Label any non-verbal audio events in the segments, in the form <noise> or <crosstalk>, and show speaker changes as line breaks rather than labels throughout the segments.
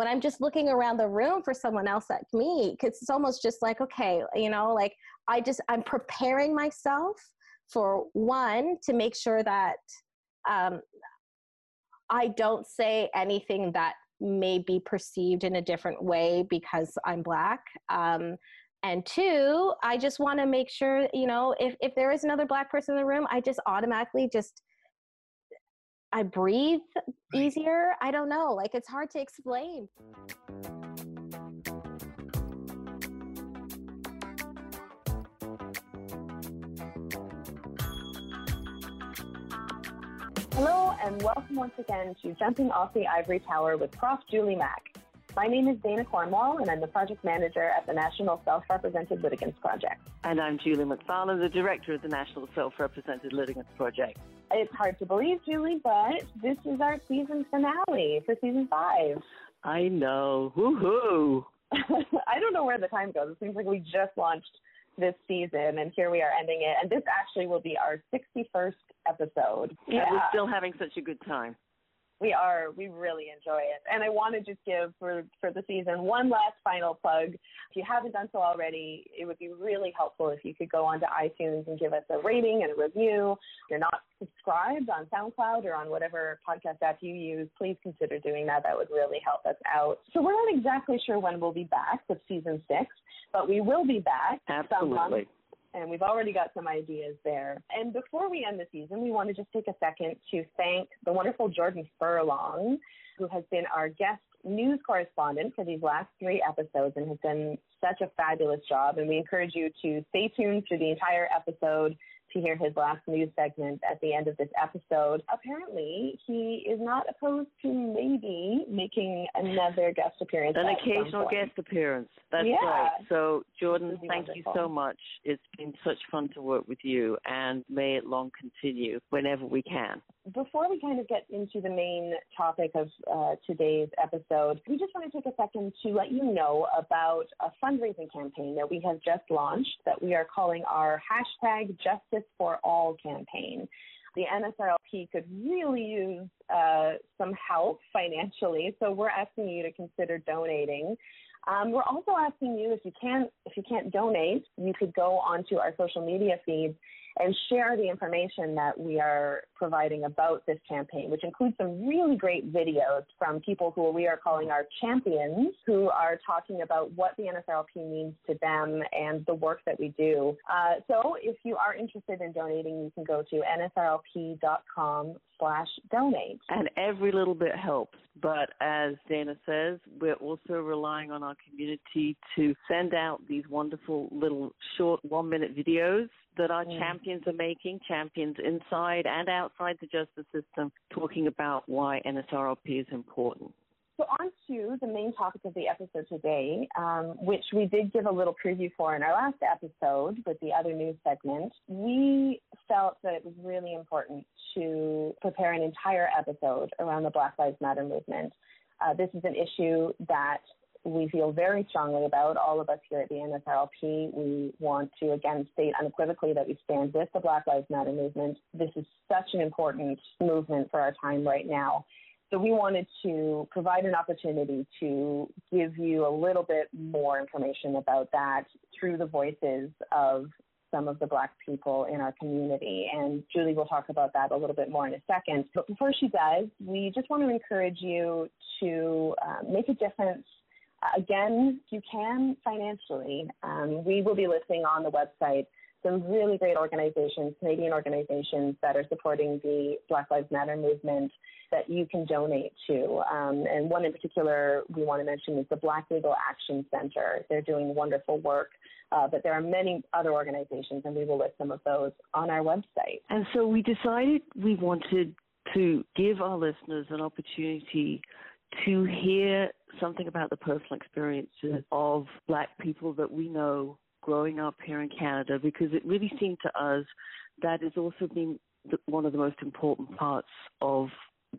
when I'm just looking around the room for someone else like me, because it's almost just like, okay, you know, like I just, I'm preparing myself for one, to make sure that um, I don't say anything that may be perceived in a different way because I'm black. Um, and two, I just want to make sure, you know, if, if there is another black person in the room, I just automatically just I breathe easier. I don't know. Like it's hard to explain.
Hello, and welcome once again to Jumping Off the Ivory Tower with Prof. Julie Mac. My name is Dayna Cornwall, and I'm the project manager at the National Self Represented Litigants Project.
And I'm Julie Macfarlane, the director of the National Self Represented Litigants Project.
It's hard to believe, Julie, but this is our season finale for season five.
I know. Woohoo! <laughs>
I don't know where the time goes. It seems like we just launched this season, and here we are ending it. And this actually will be our 61st episode.
Yeah, we're still having such a good time.
We are. We really enjoy it. And I want to just give for, for the season one last final plug. If you haven't done so already, it would be really helpful if you could go onto iTunes and give us a rating and a review. If you're not subscribed on SoundCloud or on whatever podcast app you use, please consider doing that. That would really help us out. So we're not exactly sure when we'll be back with season six, but we will be back.
Absolutely
and we've already got some ideas there. And before we end the season, we want to just take a second to thank the wonderful Jordan Furlong, who has been our guest news correspondent for these last three episodes and has done such a fabulous job. And we encourage you to stay tuned through the entire episode to hear his last news segment at the end of this episode. Apparently, he is not opposed to maybe making another guest appearance.
An occasional guest appearance. That's
yeah.
right. So, Jordan, thank
wonderful.
you so much. It's been such fun to work with you, and may it long continue whenever we can.
Before we kind of get into the main topic of uh, today's episode, we just want to take a second to let you know about a fundraising campaign that we have just launched that we are calling our hashtag Justice for All campaign. The NSRLP could really use uh, some help financially, so we're asking you to consider donating. Um, we're also asking you if you can't if you can't donate, you could go onto our social media feeds and share the information that we are providing about this campaign, which includes some really great videos from people who we are calling our champions, who are talking about what the NSRLP means to them and the work that we do. Uh, so if you are interested in donating, you can go to nsrlp.com slash donate.
And every little bit helps. But as Dayna says, we're also relying on our community to send out these wonderful little short one minute videos that our mm. champions are making, champions inside and outside the justice system, talking about why NSRLP is important.
So, on to the main topic of the episode today, um, which we did give a little preview for in our last episode with the other news segment. We felt that it was really important to prepare an entire episode around the Black Lives Matter movement. Uh, this is an issue that we feel very strongly about. All of us here at the NSRLP, we want to again state unequivocally that we stand with the Black Lives Matter movement. This is such an important movement for our time right now. So we wanted to provide an opportunity to give you a little bit more information about that through the voices of some of the Black people in our community. And Julie will talk about that a little bit more in a second. But before she does, we just want to encourage you to uh, make a difference Again, you can financially. Um, we will be listing on the website some really great organizations, Canadian organizations that are supporting the Black Lives Matter movement that you can donate to. Um, and one in particular we want to mention is the Black Legal Action Center. They're doing wonderful work. Uh, but there are many other organizations, and we will list some of those on our website.
And so we decided we wanted to give our listeners an opportunity to hear something about the personal experiences of black people that we know growing up here in Canada because it really seemed to us that has also been the, one of the most important parts of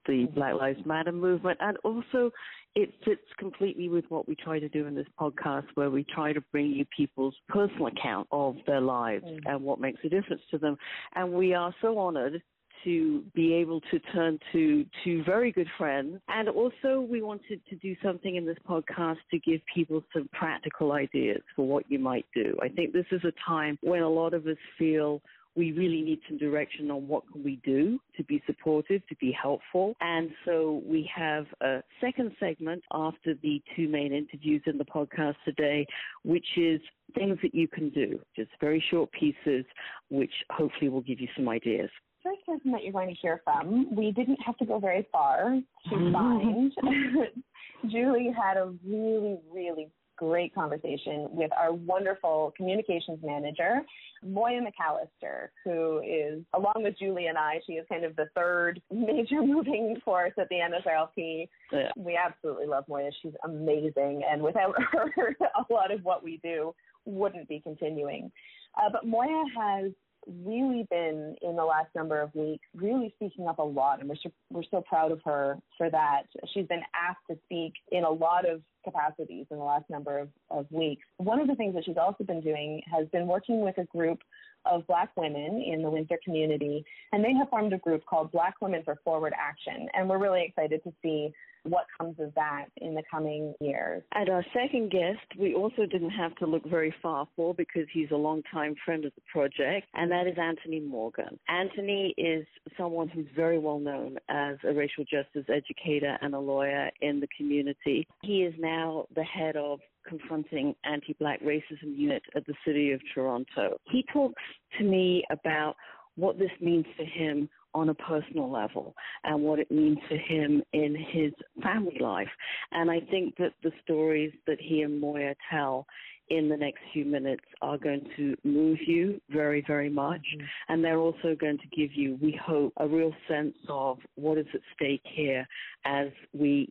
the Black Lives Matter movement. And also, it fits completely with what we try to do in this podcast, where we try to bring you people's personal account of their lives mm. and what makes a difference to them. And we are so honored to be able to turn to two very good friends. And also, we wanted to do something in this podcast to give people some practical ideas for what you might do. I think this is a time when a lot of us feel we really need some direction on what can we do to be supportive, to be helpful. And so we have a second segment after the two main interviews in the podcast today, which is things that you can do, just very short pieces, which hopefully will give you some ideas
first person that you're going to hear from, we didn't have to go very far to mm-hmm. find. <laughs> Julie had a really, really great conversation with our wonderful communications manager, Moya McAllister, who is, along with Julie and I, she is kind of the third <laughs> major moving force at the NSRLP. Yeah. We absolutely love Moya. She's amazing. And without <laughs> her, a lot of what we do wouldn't be continuing. Uh, but Moya has really been in the last number of weeks really speaking up a lot and we're so, we're so proud of her for that she's been asked to speak in a lot of capacities in the last number of, of weeks one of the things that she's also been doing has been working with a group of Black women in the Windsor community, and they have formed a group called Black Women for Forward Action. And we're really excited to see what comes of that in the coming years.
And our second guest, we also didn't have to look very far for because he's a longtime friend of the project, and that is Anthony Morgan. Anthony is someone who's very well known as a racial justice educator and a lawyer in the community. He is now the head of confronting anti-black racism unit at the City of Toronto. He talks to me about what this means for him on a personal level and what it means for him in his family life. And I think that the stories that he and Moya tell in the next few minutes are going to move you very, very much. Mm-hmm. And they're also going to give you, we hope, a real sense of what is at stake here as we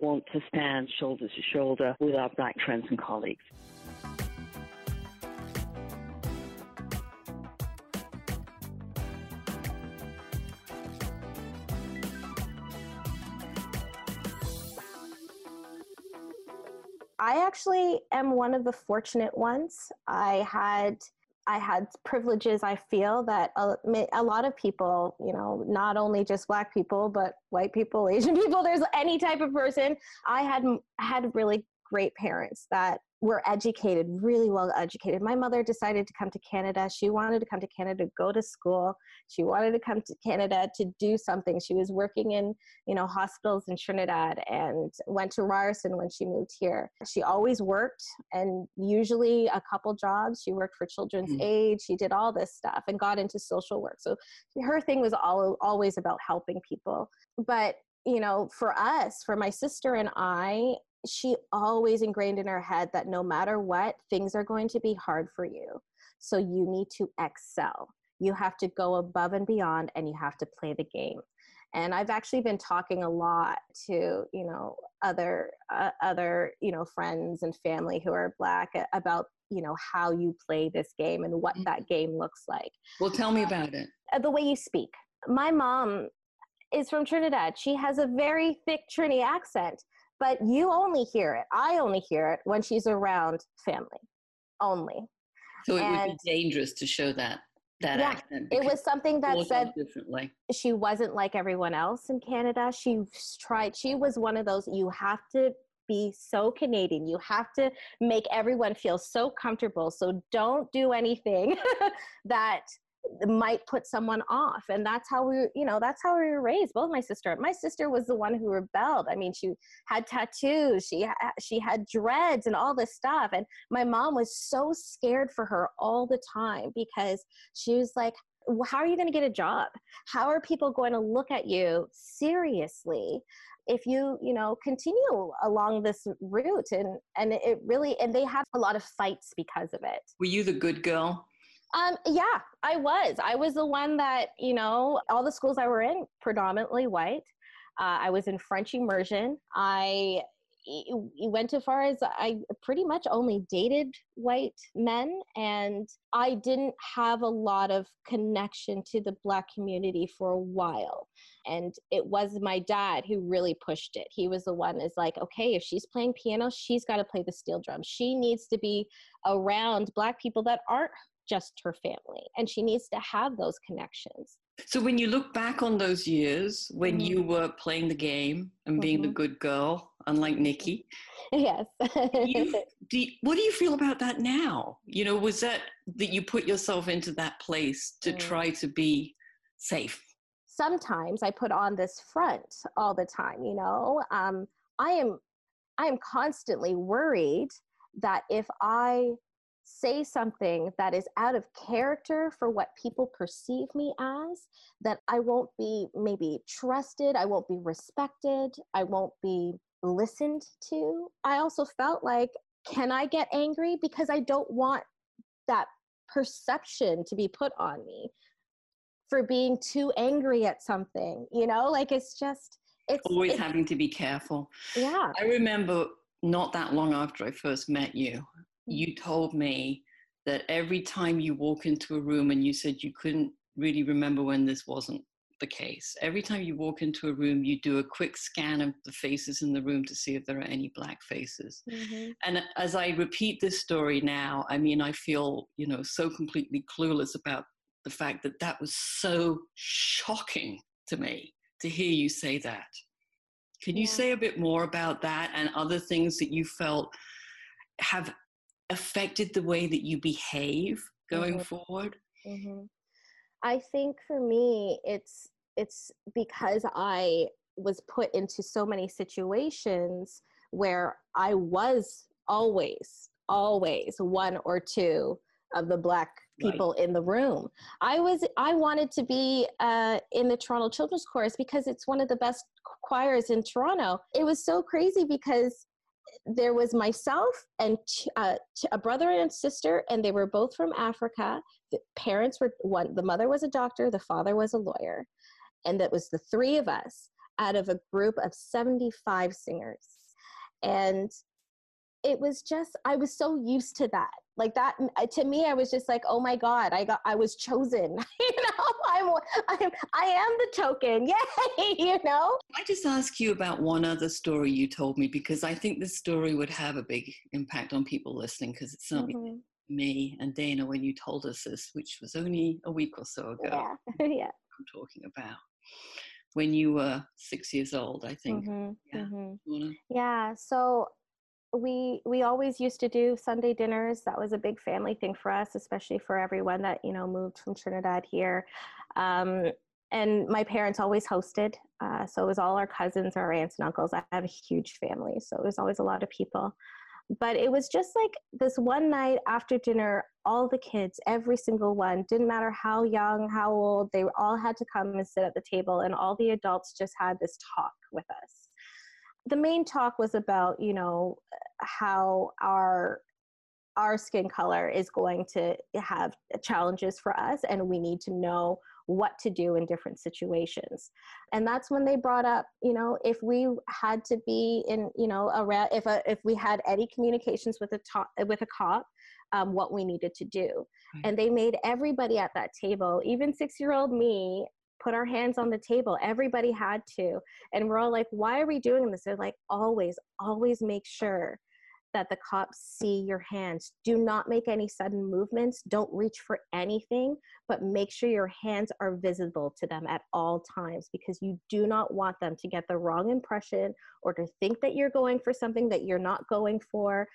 want to stand shoulder to shoulder with our black friends and colleagues.
I actually am one of the fortunate ones. I had I had privileges. I feel that a, a, lot of people, you know, not only just black people, but white people, <laughs> Asian people. There's any type of person. I had had really great parents that were educated, really well educated. My mother decided to come to Canada. She wanted to come to Canada to go to school. She wanted to come to Canada to do something. She was working in, you know, hospitals in Trinidad and went to Ryerson when she moved here. She always worked and usually a couple jobs. She worked for Children's mm-hmm. Aid. She did all this stuff and got into social work. So her thing was all always about helping people. But you know, for us, for my sister and I, she always ingrained in her head that no matter what, things are going to be hard for you. So you need to excel. You have to go above and beyond and you have to play the game. And I've actually been talking a lot to, you know, other uh, other, you know, friends and family who are black about, you know, how you play this game and what mm-hmm. that game looks like.
Well, tell me about it.
Uh, the way you speak. My mom is from Trinidad. She has a very thick Trini accent but you only hear it. I only hear it when she's around family, only.
So it and, would be dangerous to show that that yeah, accent.
It was something that said
differently.
She wasn't like everyone else in Canada. She tried. She was one of those. You have to be so Canadian. You have to make everyone feel so comfortable. So don't do anything <laughs> that might put someone off and that's how we you know that's how we were raised both my sister my sister was the one who rebelled i mean she had tattoos she she had dreads and all this stuff and my mom was so scared for her all the time because she was like how are you going to get a job? How are people going to look at you seriously if you you know continue along this route? And and it really and they have a lot of fights because of it.
Were you the good girl
um, yeah, I was. I was the one that, you know, all the schools I were in, predominantly white. Uh, I was in French immersion. I went as far as I pretty much only dated white men, and I didn't have a lot of connection to the Black community for a while. And it was my dad who really pushed it. He was the one is like, okay, if she's playing piano, she's got to play the steel drum. She needs to be around Black people that aren't just her family and she needs to have those connections
So when you look back on those years when
Mhm.
you were playing the game and being the
Mhm.
good girl, unlike Nikki,
yes.
you, <laughs> do you- what do you feel about that now? You know, was that that you put yourself into that place to
Mm.
try to be safe?
sometimes I put on this front all the time, you know. Um, I am I am constantly worried that if I say something that is out of character for what people perceive me as, that I won't be maybe trusted, I won't be respected, I won't be listened to. I also felt like, can I get angry? Because I don't want that perception to be put on me for being too angry at something, you know? Like it's just, it's
Always
it's-
having to be careful.
yeah.
I remember not that long after I first met you, you told me that every time you walk into a room and you said you couldn't really remember when this wasn't the case. Every time you walk into a room, you do a quick scan of the faces in the room to see if there are any black faces.
Mhm.
And as I repeat this story now, I mean, I feel, you know, so completely clueless about the fact that that was so shocking to me to hear you say that. Can you say a bit more about that and other things that you felt have affected the way that you behave going
Mhm.
forward?
hmm I think for me, it's it's because I was put into so many situations where I was always, always one or two of the black
Right.
people in the room. I was I wanted to be uh, in the Toronto Children's Chorus because it's one of the best choirs in Toronto. It was so crazy because there was myself and uh, a brother and sister, and they were both from Africa. The parents were one. The mother was a doctor. The father was a lawyer, and that was the three of us out of a group of seventy-five singers, and it was just I was so used to that. Like that uh, to me, I was just like, oh my god, I got I was chosen. <laughs> you know, I'm I'm I am the token. <laughs> Yay! You know.
I just ask you about one other story you told me because I think this story would have a big impact on people listening because it's certainly
Mhm.
me and Dayna when you told us this, which was only a week or so ago.
Yeah. <laughs> yeah.
I'm talking about when you were six years old, I think.
Mhm,
Yeah.
mhm. Yeah, so we we always used to do Sunday dinners. That was a big family thing for us, especially for everyone that you know moved from Trinidad here. Um, and my parents always hosted, uh, so it was all our cousins, our aunts and uncles. I have a huge family, so it was always a lot of people. But it was just like this one night after dinner, all the kids, every single one, didn't matter how young, how old, they all had to come and sit at the table, and all the adults just had this talk with us the main talk was about you know how our our skin color is going to have challenges for us and we need to know what to do in different situations and that's when they brought up you know if we had to be in you know around if a, if we had any communications with a top with a cop um, what we needed to do
Right.
and they made everybody at that table even six year old me put our hands on the table. Everybody had to. And we're all like why are we doing this? They're like always always make sure that the cops see your hands. Do not make any sudden movements. Don't reach for anything but make sure your hands are visible to them at all times because you do not want them to get the wrong impression or to think that you're going for something that you're not going for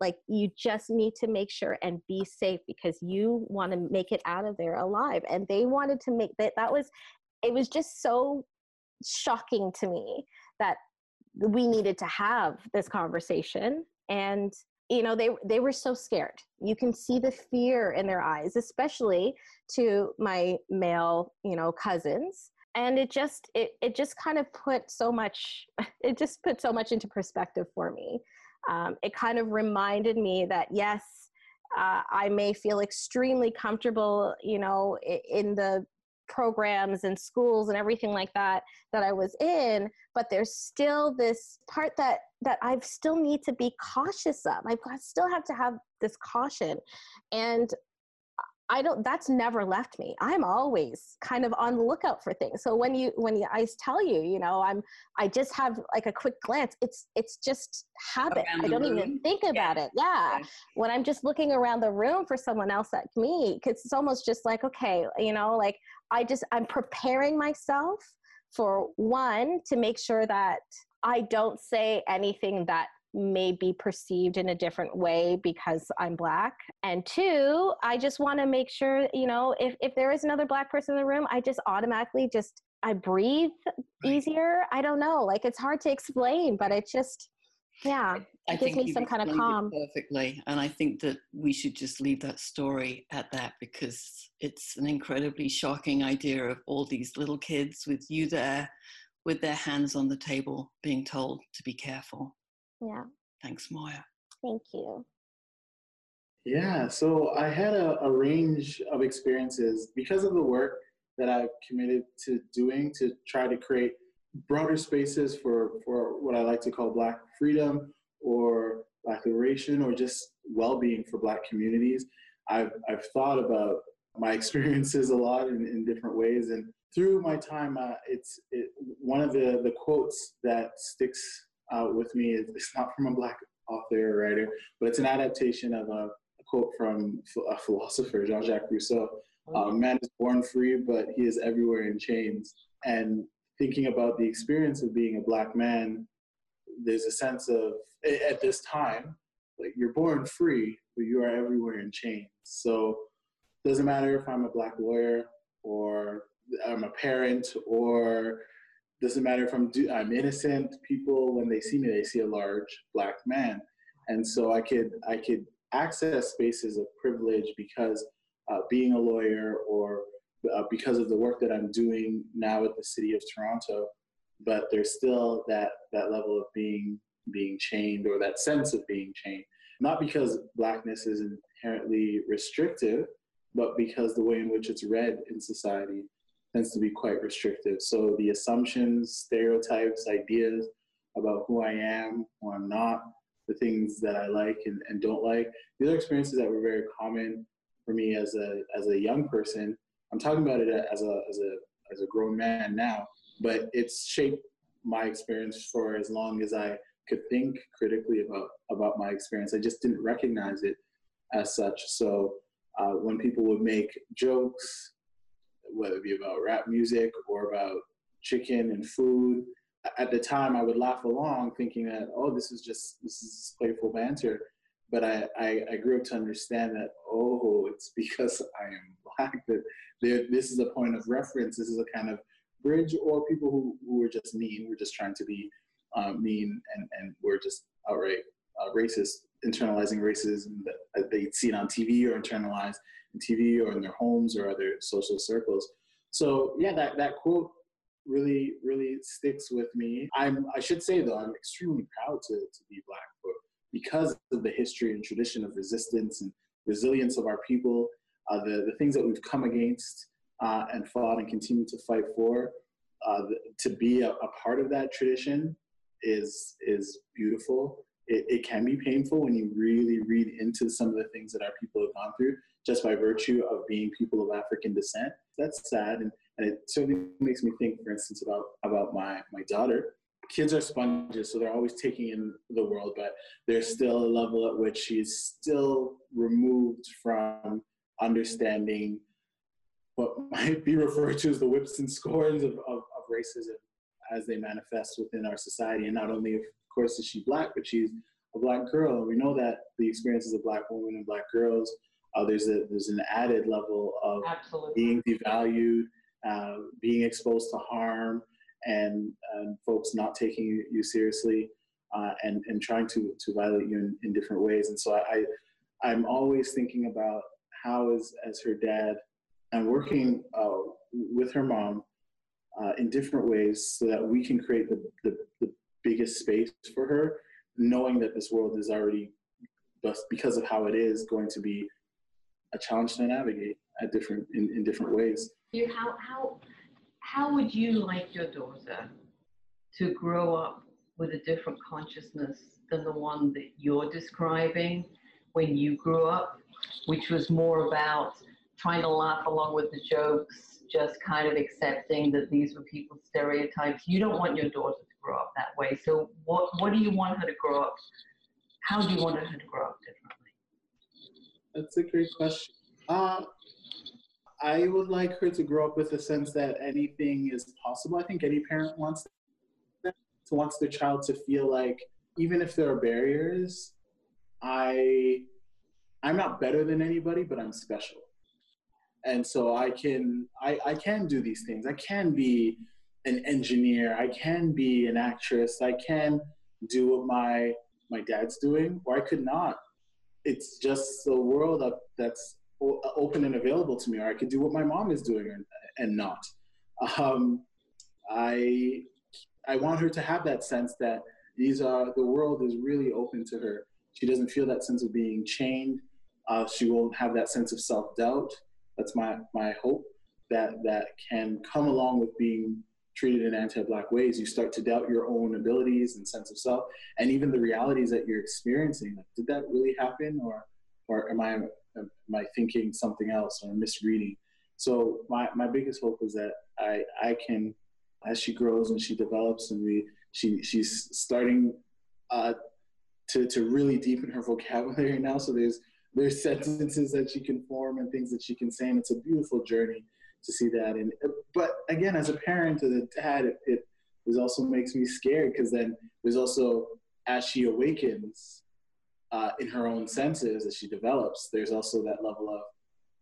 like you just need to make sure and be safe because you want to make it out of there alive and they wanted to make that that was it was just so shocking to me that we needed to have this conversation and you know they they were so scared. You can see the fear in their eyes especially to my male you know cousins and it just it, it just kind of put so much <laughs> it just put so much into perspective for me um, it kind of reminded me that yes uh, i may feel extremely comfortable you know in the programs and schools and everything like that that i was in but there's still this part that that i still need to be cautious of. I've still have to have this caution. And I don't that's never left me. I'm always kind of on the lookout for things. So when you when you, I tell you, you know, I'm I just have like a quick glance. It's it's just habit. I don't room. even think about yeah. it. Yeah. When I'm just looking around the room for someone else like me, cuz it's almost just like okay, you know, like I just I'm preparing myself for one to make sure that I don't say anything that may be perceived in a different way because I'm black. And two, I just want to make sure, you know, if, if there is another black person in the room, I just automatically just I breathe easier. I don't know. Like it's hard to explain, but it just yeah.
I it gives me some kind of calm. Perfectly. And I think that we should just leave that story at that because it's an incredibly shocking idea of all these little kids with you there with their hands on the table being told to be careful.
Yeah.
Thanks, Moya.
Thank you.
Yeah, so I had a, a, range of experiences because of the work that I've committed to doing to try to create broader spaces for, for what I like to call Black freedom or Black liberation or just well being for Black communities. I've, I've thought about my <laughs> experiences a lot in, in different ways. And through my time, uh, it's it, one of the, the quotes that sticks uh, with me. It's not from a black author or writer, but it's an adaptation of a, a quote from a philosopher, Jean-Jacques Rousseau. Uh, man is born free, but he is everywhere in chains. And thinking about the experience of being a black man, there's a sense of at this time, like you're born free, but you are everywhere in chains. So it doesn't matter if I'm a black lawyer or I'm a parent or doesn't matter if I'm do, I'm innocent. People, when they see me, they see a large black man, and so I could I could access spaces of privilege because uh, being a lawyer or uh, because of the work that I'm doing now at the city of Toronto. But there's still that that level of being being chained or that sense of being chained, not because blackness is inherently restrictive, but because the way in which it's read in society tends to be quite restrictive. So the assumptions, stereotypes, ideas about who I am, who I'm not, the things that I like and, and don't like, these are experiences that were very common for me as a as a young person. I'm talking about it as a as a as a grown man now, but it's shaped my experience for as long as I could think critically about about my experience. I just didn't recognize it as such. So uh, when people would make jokes whether it be about rap music or about chicken and food. At the time, I would laugh along, thinking that, oh, this is just this is playful banter. But I, I, I grew up to understand that, oh, it's <laughs> because I am black that this is a point of reference. This is a kind of bridge, or people who, who were just mean, we're just trying to be um, mean, and, and we're just outright uh, racist, internalizing racism that they see it on TV or internalize TV or in their homes or other social circles. So yeah, that, that quote really, really sticks with me. I'm, I should say though, I'm extremely proud to, to be Black for, because of the history and tradition of resistance and resilience of our people, uh, the, the things that we've come against uh, and fought and continue to fight for. Uh, to be a, a, part of that tradition is is beautiful. It, it can be painful when you really read into some of the things that our people have gone through just by virtue of being people of African descent. That's sad, and, and it certainly makes me think, for instance, about about my my daughter. Kids are sponges, so they're always taking in the world, but there's still a level at which she's still removed from understanding what <laughs> might be referred to as the whips and scorns of, of, of racism as they manifest within our society. And not only, of course, is she black, but she's a black girl. And we know that the experiences of black women and black girls uh, there's a there's an added level of
Absolutely.
being devalued, uh, being exposed to harm, and, and folks not taking you, seriously, uh, and and trying to to violate you in, in different ways. And so I, I am always thinking about how as as her dad, and working uh, with her mom uh, in different ways so that we can create the, the the biggest space for her, knowing that this world is already because of how it is going to be a challenge to navigate at different in, in different ways.
You, how how how would you like your daughter to grow up with a different consciousness than the one that you're describing when you grew up, which was more about trying to laugh along with the jokes, just kind of accepting that these were people's stereotypes. You don't want your daughter to grow up that way. So what what do you want her to grow up? How do you want her to grow up differently?
That's a great question. Uh, I would like her to grow up with a sense that anything is possible. I think any parent wants that, wants their child to feel like even if there are barriers, I I'm not better than anybody, but I'm special. And so I can I, I can do these things. I can be an engineer. I can be an actress. I can do what my my dad's doing, or I could not. It's just the world that's open and available to me, or I could do what my mom is doing and not. Um, I I want her to have that sense that these are the world is really open to her. She doesn't feel that sense of being chained. Uh, she won't have that sense of self doubt. That's my my hope that that can come along with being treated in anti-black ways. You start to doubt your own abilities and sense of self, and even the realities that you're experiencing. Like, did that really happen, or or am I am I thinking something else or misreading? So my, my biggest hope is that I, I can, as she grows and she develops and we, she, she's starting uh, to, to really deepen her vocabulary <laughs> now. So there's, there's sentences that she can form and things that she can say. And it's a beautiful journey to see that. And, but again, as a parent, as a dad, it, it, also makes me scared because then there's also, as she awakens, uh, in her own senses as she develops, there's also that level of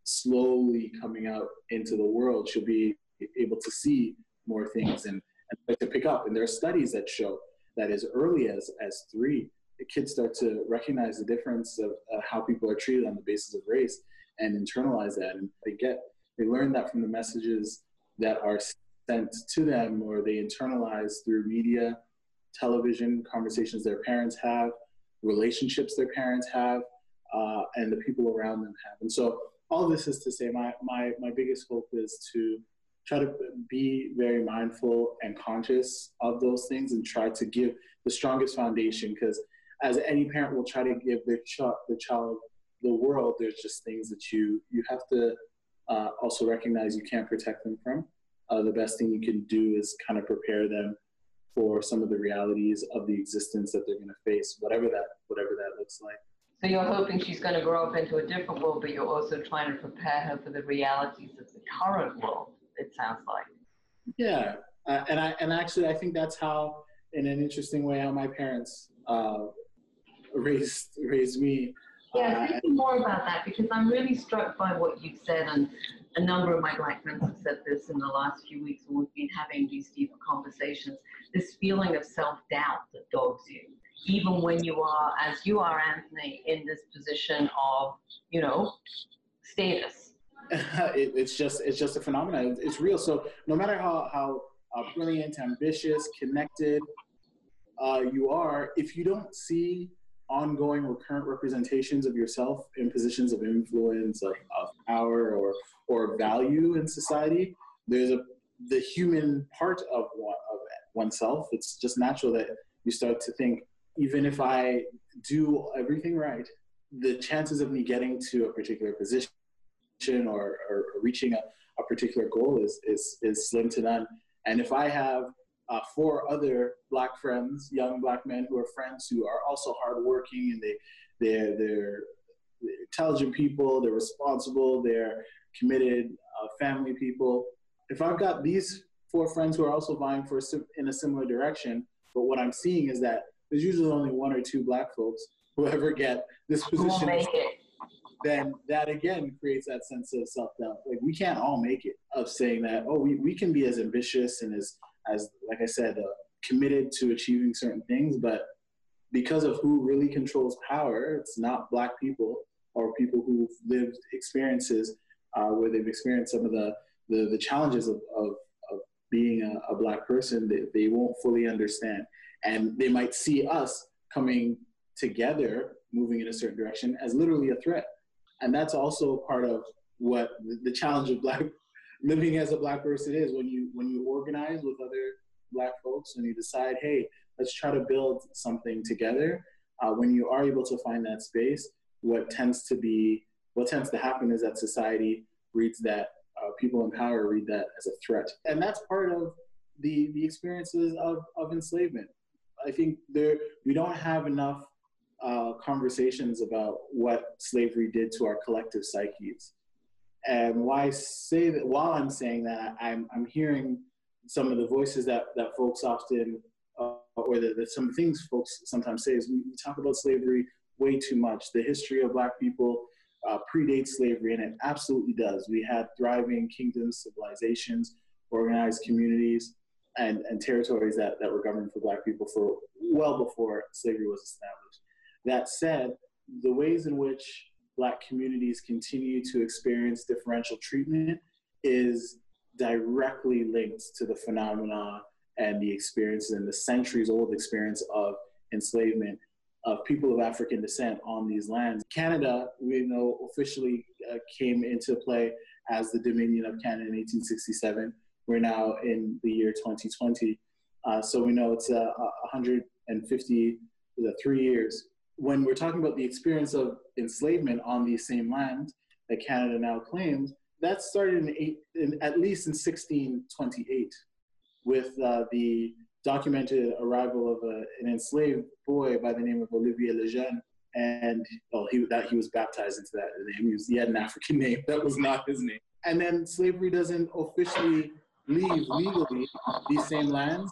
slowly coming out into the world. She'll be able to see more things and, and to pick up. And there are studies that show that as early as, as three, the kids start to recognize the difference of uh, how people are treated on the basis of race and internalize that. And they get, they learn that from the messages that are sent to them or they internalize through media, television, conversations their parents have, relationships their parents have, uh, and the people around them have. And so all this is to say my, my, my biggest hope is to try to be very mindful and conscious of those things and try to give the strongest foundation because as any parent will try to give their child the child the world there's just things that you you have to uh, also recognize you can't protect them from uh, the best thing you can do is kind of prepare them for some of the realities of the existence that they're going to face, whatever that whatever that looks like.
So you're hoping she's going to grow up into a different world, but you're also trying to prepare her for the realities of the current world. It sounds like.
Yeah, uh, and I and actually I think that's how, in an interesting way, how my parents uh, <laughs> raised raised me.
Yeah, uh, more about that because I'm really struck by what you've said, and a number of my black friends have said this in the last few weeks when we've been having these deeper conversations. This feeling of self doubt that dogs you, even when you are, as you are, Anthony, in this position of, you know, status. <laughs>
it, it's just it's just a phenomenon. It's real. So no matter how how uh, brilliant, ambitious, connected uh, you are, if you don't see ongoing recurrent representations of yourself in positions of influence, of, of power, or or value in society, there's a the human part of, one, of oneself. It's just natural that you start to think, even if I do everything right, the chances of me getting to a particular position or, or reaching a, a particular goal is, is, is slim to none. And if I have uh, four other black friends, young black men who are friends who are also hardworking and they, they're, they're intelligent people, they're responsible, they're committed uh, family people. If I've got these four friends who are also vying for in a similar direction, but what I'm seeing is that there's usually only one or two black folks who <laughs> ever get this position. Then that again creates that sense of self doubt. Like we can't all make it. Of saying that, oh, we, we can be as ambitious and as as like I said, uh, committed to achieving certain things, but because of who really controls power, it's not black people or people who've lived experiences uh, where they've experienced some of the, the, the challenges of, of, of being a, a, black person that they won't fully understand. And they might see us coming together, moving in a certain direction, as literally a threat. And that's also part of what the challenge of black living as a black person is when you when you organize with other black folks and you decide, hey, let's try to build something together. Uh, when you are able to find that space, what tends to be what tends to happen is that society reads that, uh, people in power read that as a threat. And that's part of the, the experiences of, of enslavement. I think there we don't have enough uh, conversations about what slavery did to our collective psyches. And why say that while I'm saying that, I'm, I'm hearing some of the voices that, that folks often, uh, or the, the, some things folks sometimes say is we, we talk about slavery way too much. The history of Black people uh, predates slavery, and it absolutely does. We had thriving kingdoms, civilizations, organized communities, and, and territories that, that were governed for Black people for well before slavery was established. That said, the ways in which Black communities continue to experience differential treatment is directly linked to the phenomena and the experiences and the centuries old experience of enslavement of people of African descent on these lands. Canada, we know, officially uh, came into play as the Dominion of Canada in 1867. We're now in the year 2020. Uh, so we know it's uh, 150, three years. When we're talking about the experience of enslavement on these same lands that Canada now claims, that started in, eight, in at least in 1628 with uh, the documented arrival of a, an enslaved boy by the name of Olivier Lejeune. And well, he, that, he was baptized into that name. He, was, he had an African <laughs> name. That was not his name. And then slavery doesn't officially leave legally these same lands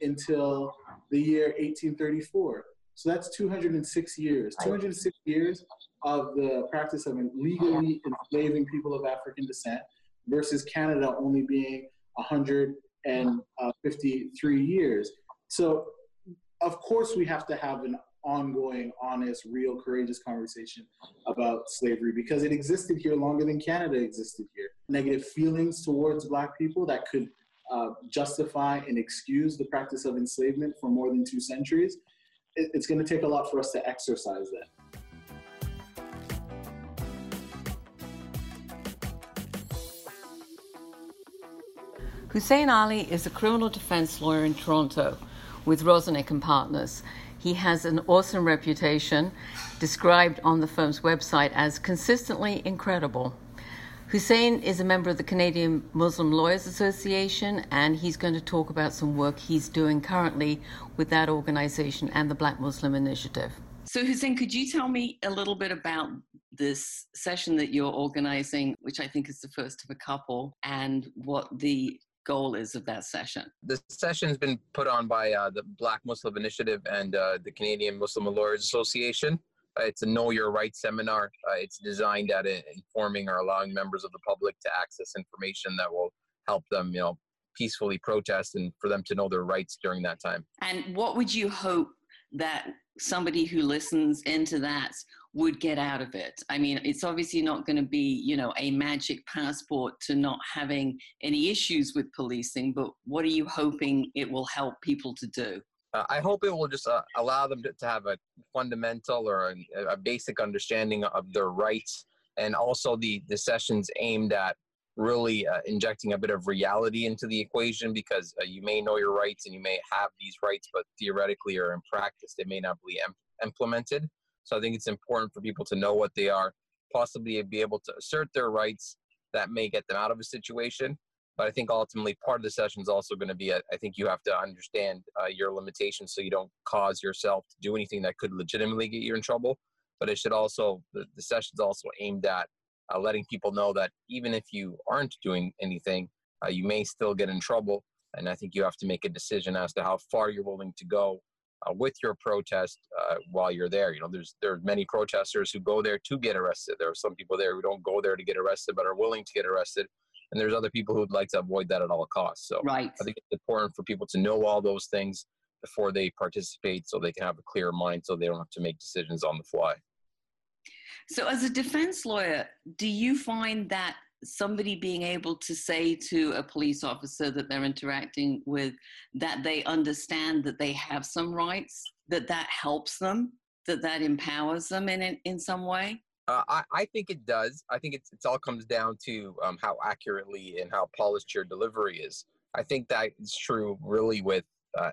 until the year 1834. So that's 206 years. 206 years of the practice of legally enslaving people of African descent versus Canada only being 100 and uh, 53 years. So, of course, we have to have an ongoing, honest, real, courageous conversation about slavery because it existed here longer than Canada existed here. Negative feelings towards Black people that could uh, justify and excuse the practice of enslavement for more than two centuries. It, it's going to take a lot for us to exercise that.
Hussein Ali is a criminal defense lawyer in Toronto with Rozenek and Partners. He has an awesome reputation, described on the firm's website as consistently incredible. Hussein is a member of the Canadian Muslim Lawyers Association, and he's going to talk about some work he's doing currently with that organization and the Black Muslim Initiative. So, Hussein, could you tell me a little bit about this session that you're organizing, which I think is the first of a couple, and what the goal is of that session?
The session's been put on by uh, the Black Muslim Initiative and uh, the Canadian Muslim Lawyers Association. Uh, it's a Know Your Rights seminar. Uh, it's designed at informing or allowing members of the public to access information that will help them, you know, peacefully protest and for them to know their rights during that time.
And what would you hope that somebody who listens into that would get out of it? I mean, it's obviously not going to be, you know, a magic passport to not having any issues with policing, but what are you hoping it will help people to do?
Uh, I hope it will just uh, allow them to, to, have a fundamental or a, a, basic understanding of their rights, and also the the sessions aimed at really uh, injecting a bit of reality into the equation because uh, you may know your rights and you may have these rights, but theoretically or in practice they may not be em- implemented. So I think it's important for people to know what they are, possibly be able to assert their rights that may get them out of a situation. But I think ultimately part of the session is also going to be, I think you have to understand uh, your limitations so you don't cause yourself to do anything that could legitimately get you in trouble. But it should also, the, the session's also aimed at uh, letting people know that even if you aren't doing anything, uh, you may still get in trouble. And I think you have to make a decision as to how far you're willing to go uh, with your protest uh, while you're there. You know, there's there are many protesters who go there to get arrested. There are some people there who don't go there to get arrested but are willing to get arrested, and there's other people who'd like to avoid that at all costs. So
right.
I think it's important for people to know all those things before they participate, so they can have a clear mind, so they don't have to make decisions on the fly.
So, as a defense lawyer, do you find that somebody being able to say to a police officer that they're interacting with that they understand that they have some rights, that that helps them, that that empowers them in in, in some way?
Uh, I, I think it does. I think it's, it all comes down to um, how accurately and how polished your delivery is. I think that is true really with uh,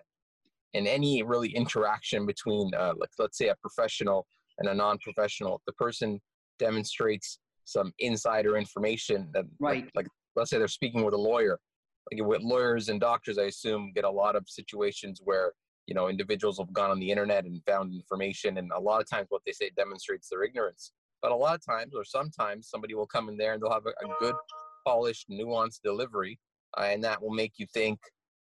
in any really interaction between, uh, like, let's say, a professional and a non-professional. The person demonstrates some insider information that
right.
like, like let's say they're speaking with a lawyer like with lawyers and doctors i assume get a lot of situations where you know individuals have gone on the internet and found information and a lot of times what they say demonstrates their ignorance but a lot of times or sometimes somebody will come in there and they'll have a, a good polished nuanced delivery uh, and that will make you think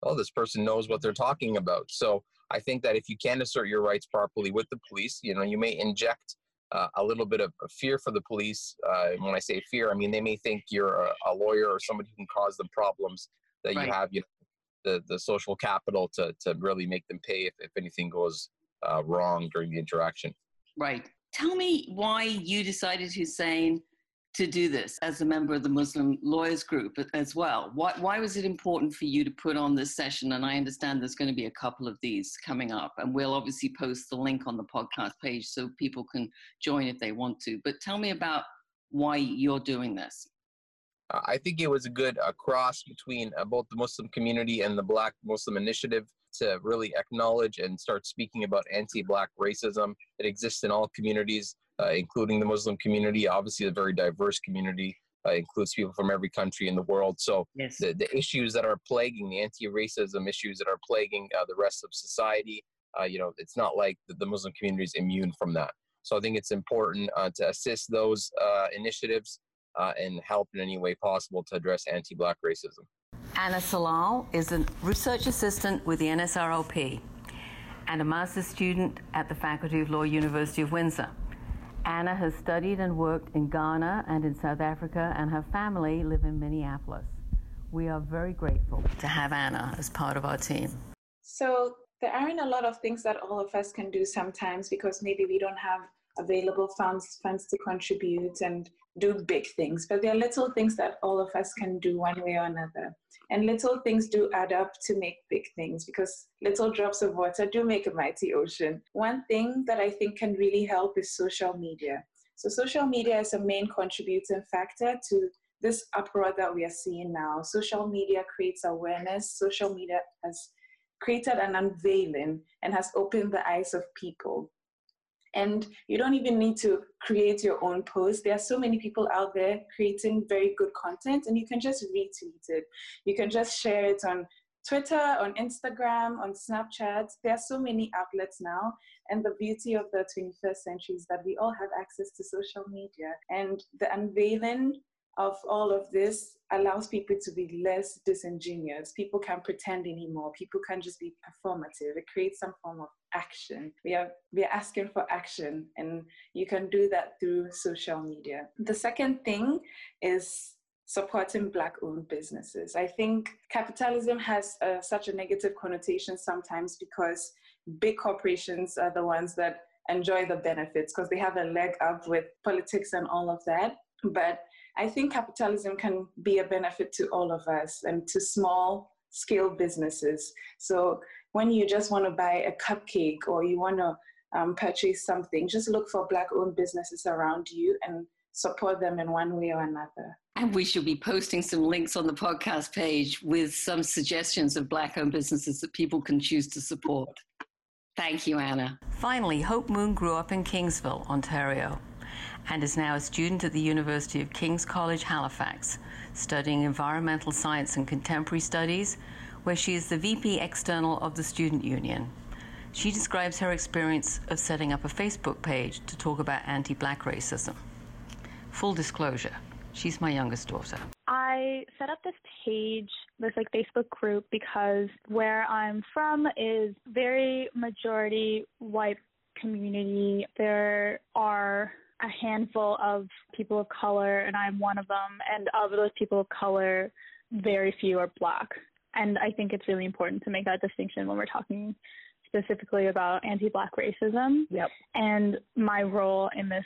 oh this person knows what they're talking about so i think that if you can assert your rights properly with the police you know you may inject uh, a little bit of, fear for the police. Uh, when I say fear, I mean they may think you're a, a lawyer or somebody who can cause them problems that right. you have, you know, the the social capital to to really make them pay if, if anything goes uh, wrong during the interaction.
Right. Tell me why you decided, Hussein, to do this as a member of the Muslim lawyers group as well. Why, why was it important for you to put on this session? And I understand there's going to be a couple of these coming up, and we'll obviously post the link on the podcast page so people can join if they want to. But tell me about why you're doing this.
I think it was a good uh, cross between uh, both the Muslim community and the Black Muslim Initiative to really acknowledge and start speaking about anti Black racism that exists in all communities uh, including the Muslim community. Obviously, a very diverse community. Uh, includes people from every country in the world. So yes. the, the issues that are plaguing the anti-racism issues that are plaguing uh, the rest of society, uh, you know, it's not like the, the, Muslim community is immune from that. So I think it's important uh, to assist those uh, initiatives and help in any way possible to address anti-black racism.
Anna Salal is a research assistant with the NSRLP and a master's student at the Faculty of Law, University of Windsor. Anna has studied and worked in Ghana and in South Africa, and her family live in Minneapolis. We are very grateful to have Anna as part of our team.
So, there aren't a lot of things that all of us can do sometimes because maybe we don't have available funds funds to contribute and do big things but there are little things that all of us can do one way or another. And little things do add up to make big things because little drops of water do make a mighty ocean. One thing that i think can really help is social media. So social media is a main contributing factor to this uproar that we are seeing now. Social media creates awareness. Social media has created an unveiling and has opened the eyes of people and you don't even need to create your own post. There are so many people out there creating very good content, and you can just retweet it. You can just share it on Twitter, on Instagram, on Snapchat. There are so many outlets now. And the beauty of the 21st century is that we all have access to social media. And the unveiling of all of this allows people to be less disingenuous. People can't pretend anymore. People can just be performative. It creates some form of action. We are we are asking for action, and you can do that through social media. The second thing is supporting black-owned businesses. I think capitalism has uh, such a negative connotation sometimes because big corporations are the ones that enjoy the benefits because they have a leg up with politics and all of that. But I think capitalism can be a benefit to all of us and to small scale businesses. So when you just want to buy a cupcake or you want to um, purchase something, just look for Black owned businesses around you and support them in one way or another.
And we should be posting some links on the podcast page with some suggestions of Black owned businesses that people can choose to support. Thank you, Anna.
Finally, Hope Moon grew up in Kingsville, Ontario and is now a student at the University of King's College, Halifax, studying environmental science and contemporary studies, where she is the VP external of the Student Union. She describes her experience of setting up a Facebook page to talk about anti black racism. Full disclosure, she's my youngest daughter.
I set up this page, this like Facebook group, because where I'm from is very majority white community. There are a handful of people of color, and I'm one of them. And of those people of color, very few are black. And I think it's really important to make that distinction when we're talking specifically about anti black racism.
Yep.
And my role in this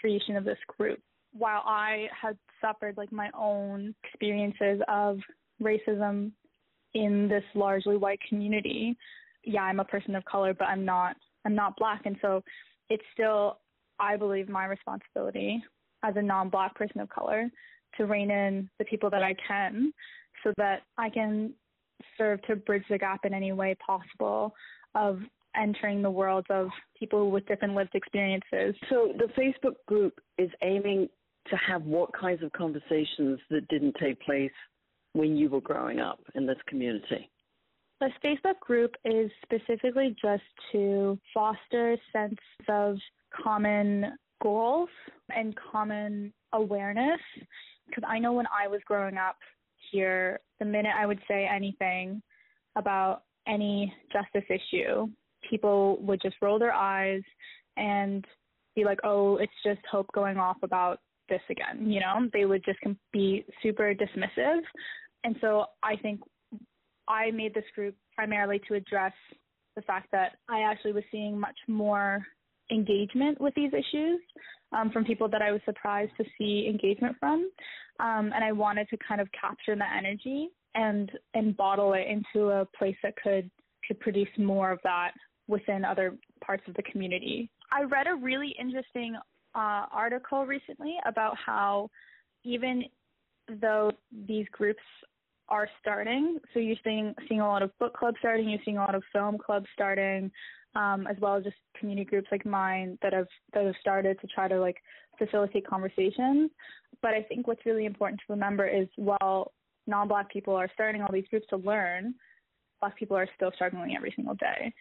creation of this group. While I had suffered like my own experiences of racism in this largely white community, yeah, I'm a person of color, but I'm not I'm not black. And so it's still I believe my responsibility as a non-black person of color to rein in the people that I can so that I can serve to bridge the gap in any way possible of entering the worlds of people with different lived experiences.
So the Facebook group is aiming to have what kinds of conversations that didn't take place when you were growing up in this community?
The Facebook group is specifically just to foster a sense of common goals and common awareness. Because I know when I was growing up here, the minute I would say anything about any justice issue, people would just roll their eyes and be like, oh, it's just hope going off about this again. You know, they would just be super dismissive. And so I think I made this group primarily to address the fact that I actually was seeing much more engagement with these issues um, from people that I was surprised to see engagement from. Um, and I wanted to kind of capture that energy and and bottle it into a place that could could produce more of that within other parts of the community. I read a really interesting uh, article recently about how even though these groups are starting, so you're seeing seeing a lot of book clubs starting, you're seeing a lot of film clubs starting, um, as well as just community groups like mine that have that have started to try to like facilitate conversations. But I think what's really important to remember is while non-black people are starting all these groups to learn, black people are still struggling every single day.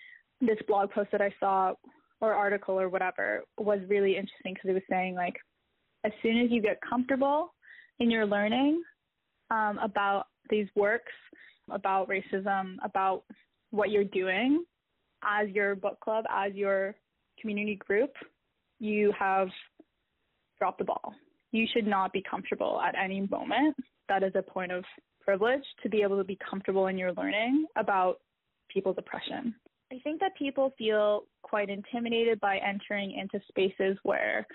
This blog post that I saw or article or whatever was really interesting because it was saying like as soon as you get comfortable in your learning um, about these works, about racism, about what you're doing, as your book club, as your community group, you have dropped the ball. You should not be comfortable at any moment. That is a point of privilege to be able to be comfortable in your learning about people's oppression. I think that people feel quite intimidated by entering into spaces where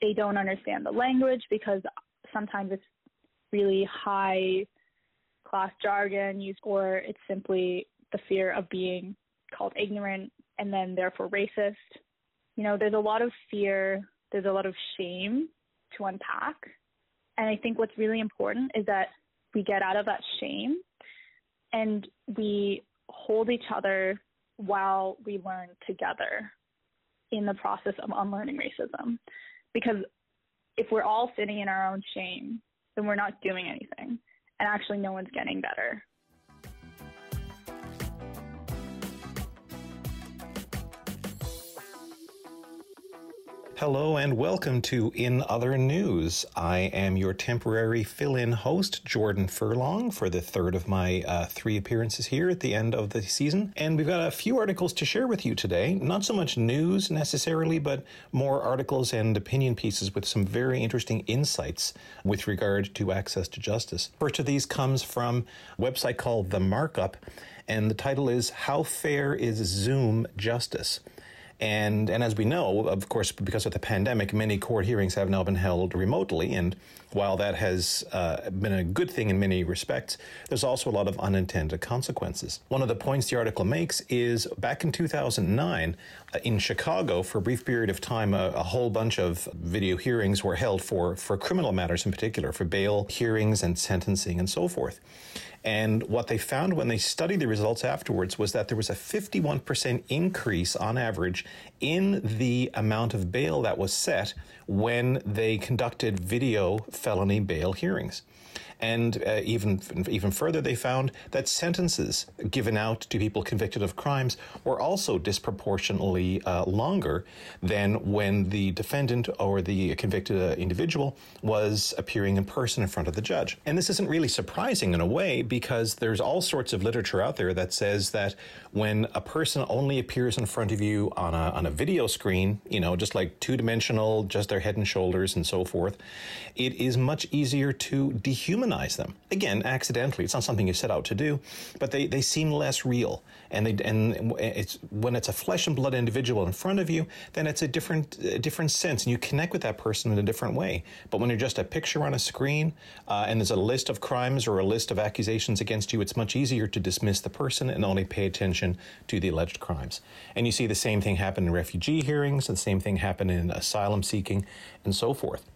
they don't understand the language because sometimes it's really high class jargon used or it's simply the fear of being called ignorant and then therefore racist. You know, there's a lot of fear, there's a lot of shame to unpack. And I think what's really important is that we get out of that shame and we hold each other while we learn together in the process of unlearning racism. Because if we're all sitting in our own shame, then we're not doing anything. And actually, no one's getting better.
Hello and welcome to In Other News. I am your temporary fill in host, Jordan Furlong, for the third of my uh, three appearances here at the end of the season. And we've got a few articles to share with you today. Not so much news necessarily, but more articles and opinion pieces with some very interesting insights with regard to access to justice. First of these comes from a website called The Markup, and the title is How Fair is Zoom Justice? And, and as we know, of course, because of the pandemic, many court hearings have now been held remotely. And while that has uh, been a good thing in many respects, there's also a lot of unintended consequences. One of the points the article makes is back in 2009, uh, in Chicago, for a brief period of time, a, a, whole bunch of video hearings were held for, for criminal matters in particular, for bail hearings and sentencing and so forth. And what they found when they studied the results afterwards was that there was a 51% increase on average in the amount of bail that was set when they conducted video felony bail hearings. And uh, even even further, they found that sentences given out to people convicted of crimes were also disproportionately uh, longer than when the defendant or the convicted uh, individual was appearing in person in front of the judge. And this isn't really surprising in a way because there's all sorts of literature out there that says that when a person only appears in front of you on a, on a video screen, you know, just like two dimensional, just their head and shoulders and so forth, it is much easier to dehumanize them. Again, accidentally. It's not something you set out to do, but they, they seem less real. And they and it's when it's a flesh and blood individual in front of you, then it's a different a different sense, and you connect with that person in a different way. But when you're just a picture on a screen, uh, and there's a list of crimes or a list of accusations against you, it's much easier to dismiss the person and only pay attention to the alleged crimes. And you see the same thing happen in refugee hearings, the same thing happen in asylum seeking, and so forth.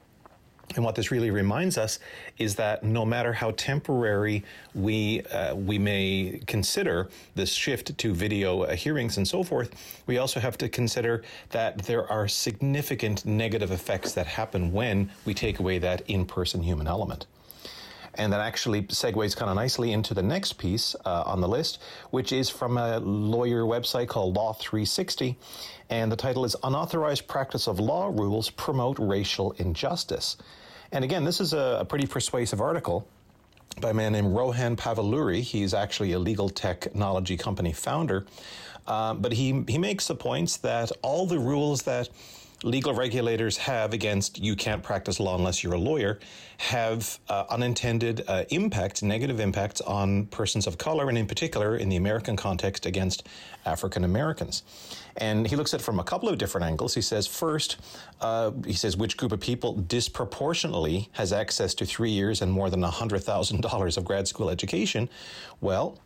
And what this really reminds us is that no matter how temporary we uh, we may consider this shift to video uh, hearings and so forth, we also have to consider that there are significant negative effects that happen when we take away that in-person human element. And that actually segues kind of nicely into the next piece uh, on the list, which is from a lawyer website called Law 360. And the title is Unauthorized Practice of Law Rules Promote Racial Injustice. And again, this is a, a pretty persuasive article by a man named Rohan Pavuluri. He's actually a legal technology company founder. Uh, but he, he makes the points that all the rules that legal regulators have against you can't practice law unless you're a lawyer have uh, unintended uh, impacts, negative impacts on persons of color, and in particular, in the American context, against African Americans. And he looks at it from a couple of different angles. He says, first, uh, he says, which group of people disproportionately has access to three years and more than $100,000 of grad school education? Well,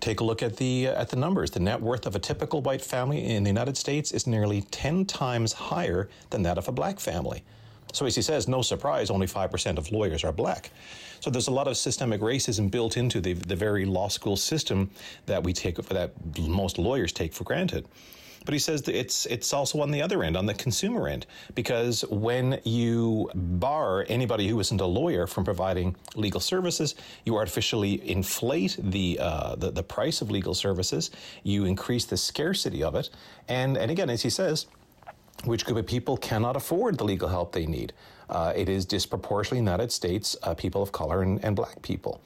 take a look at the at the numbers. The net worth of a typical white family in the United States is nearly 10 times higher than that of a black family. So as he says, no surprise, only 5% of lawyers are black. So there's a lot of systemic racism built into the, the very law school system that we take that most lawyers take for granted. But he says that it's it's also on the other end, on the consumer end, because when you bar anybody who isn't a lawyer from providing legal services, you artificially inflate the uh, the, the price of legal services. You increase the scarcity of it, and and again, as he says, which group of people cannot afford the legal help they need. Uh, it is disproportionately in the United States uh, people of color and, and black people.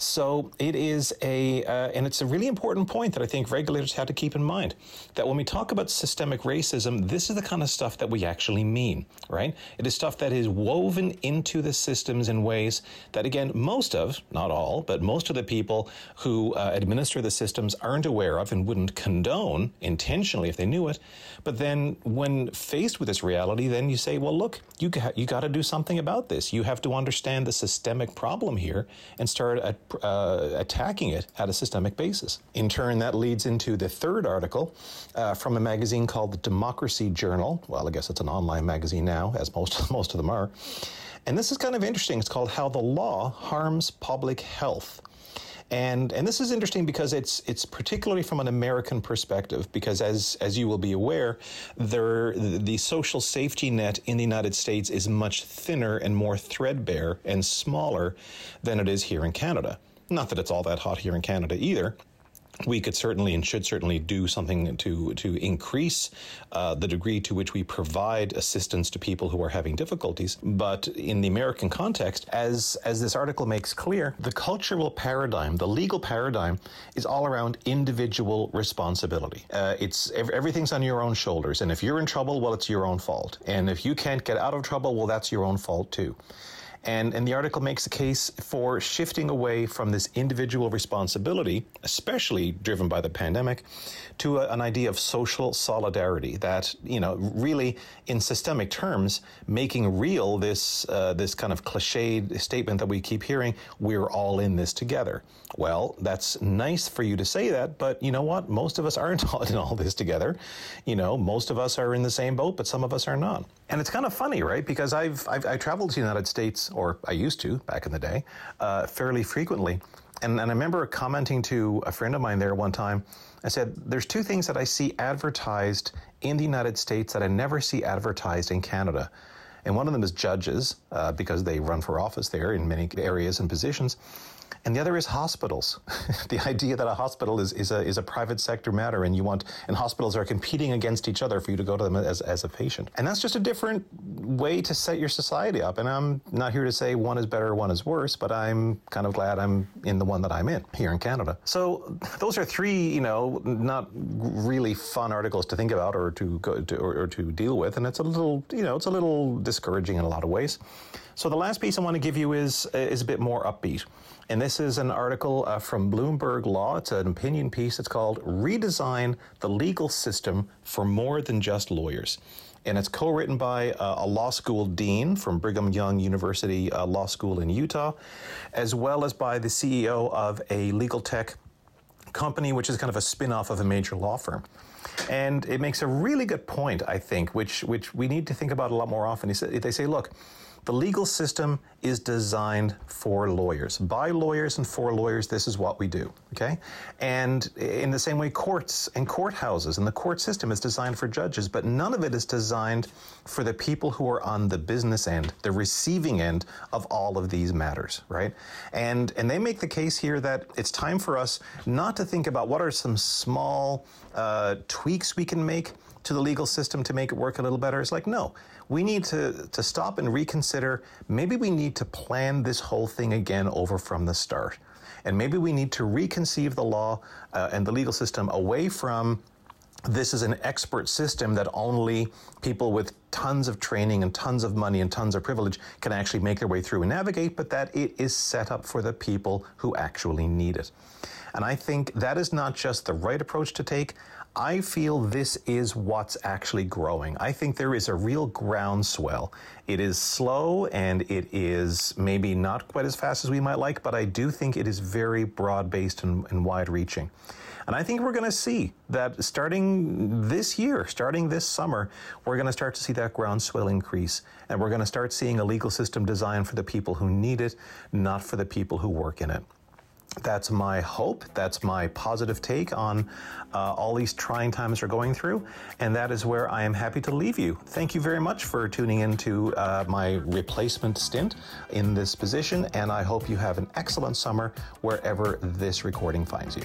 So it is a, uh, and it's a really important point that I think regulators have to keep in mind that when we talk about systemic racism, this is the kind of stuff that we actually mean, right? It is stuff that is woven into the systems in ways that, again, most of, not all, but most of the people who uh, administer the systems aren't aware of and wouldn't condone intentionally if they knew it. But then when faced with this reality, then you say, well, look, you got, you got to do something about this. You have to understand the systemic problem here and start at uh, attacking it at a systemic basis. In turn, that leads into the third article uh, from a magazine called the Democracy Journal. Well, I guess it's an online magazine now, as most <laughs> most of them are. And this is kind of interesting. It's called How the Law Harms Public Health. And and this is interesting because it's it's particularly from an American perspective because as as you will be aware, there the social safety net in the United States is much thinner and more threadbare and smaller than it is here in Canada. Not that it's all that hot here in Canada either we could certainly and should certainly do something to to increase uh, the degree to which we provide assistance to people who are having difficulties. But in the American context, as as this article makes clear, the cultural paradigm, the legal paradigm, is all around individual responsibility. Uh, it's everything's on your own shoulders, and if you're in trouble, well, it's your own fault. And if you can't get out of trouble, well, that's your own fault too. And, and the article makes a case for shifting away from this individual responsibility, especially driven by the pandemic, to a, an idea of social solidarity that, you know, really in systemic terms, making real this, uh, this kind of cliched statement that we keep hearing, we're all in this together. Well, that's nice for you to say that, but you know what? Most of us aren't <laughs> all in all this together. You know, most of us are in the same boat, but some of us are not. And it's kind of funny, right? Because I've, I've I traveled to the United States, or I used to back in the day, uh, fairly frequently. And, and I remember commenting to a friend of mine there one time. I said, There's two things that I see advertised in the United States that I never see advertised in Canada. And one of them is judges, uh, because they run for office there in many areas and positions and the other is hospitals. <laughs> the idea that a hospital is, is, a, is a private sector matter and you want, and hospitals are competing against each other for you to go to them as, as a patient. And that's just a different way to set your society up. And I'm not here to say one is better, one is worse, but I'm kind of glad I'm in the one that I'm in here in Canada. So those are three, you know, not really fun articles to think about or to go to, or, or to deal with. And it's a little, you know, it's a little discouraging in a lot of ways. So the last piece I want to give you is is a bit more upbeat. And this is an article uh, from Bloomberg Law. It's an opinion piece. It's called Redesign the Legal System for More Than Just Lawyers. And it's co written by uh, a law school dean from Brigham Young University uh, Law School in Utah, as well as by the CEO of a legal tech company, which is kind of a spin off of a major law firm. And it makes a really good point, I think, which, which we need to think about a lot more often. They say, look, The legal system is designed for lawyers. By lawyers and for lawyers, this is what we do, okay? And in the same way, courts and courthouses and the court system is designed for judges, but none of it is designed for the people who are on the business end, the receiving end of all of these matters, right? And, and they make the case here that it's time for us not to think about what are some small uh, tweaks we can make to the legal system to make it work a little better. It's like, no, we need to, to stop and reconsider. Maybe we need to plan this whole thing again over from the start. And maybe we need to reconceive the law uh, and the legal system away from this is an expert system that only people with tons of training and tons of money and tons of privilege can actually make their way through and navigate, but that it is set up for the people who actually need it. And I think that is not just the right approach to take. I feel this is what's actually growing. I think there is a real groundswell. It is slow and it is maybe not quite as fast as we might like, but I do think it is very broad based and, and wide reaching. And I think we're going to see that starting this year, starting this summer, we're going to start to see that groundswell increase. And we're going to start seeing a legal system designed for the people who need it, not for the people who work in it that's my hope. That's my positive take on uh, all these trying times we're going through. And that is where I am happy to leave you. Thank you very much for tuning in to uh, my replacement stint in this position. And I hope you have an excellent summer wherever this recording finds you.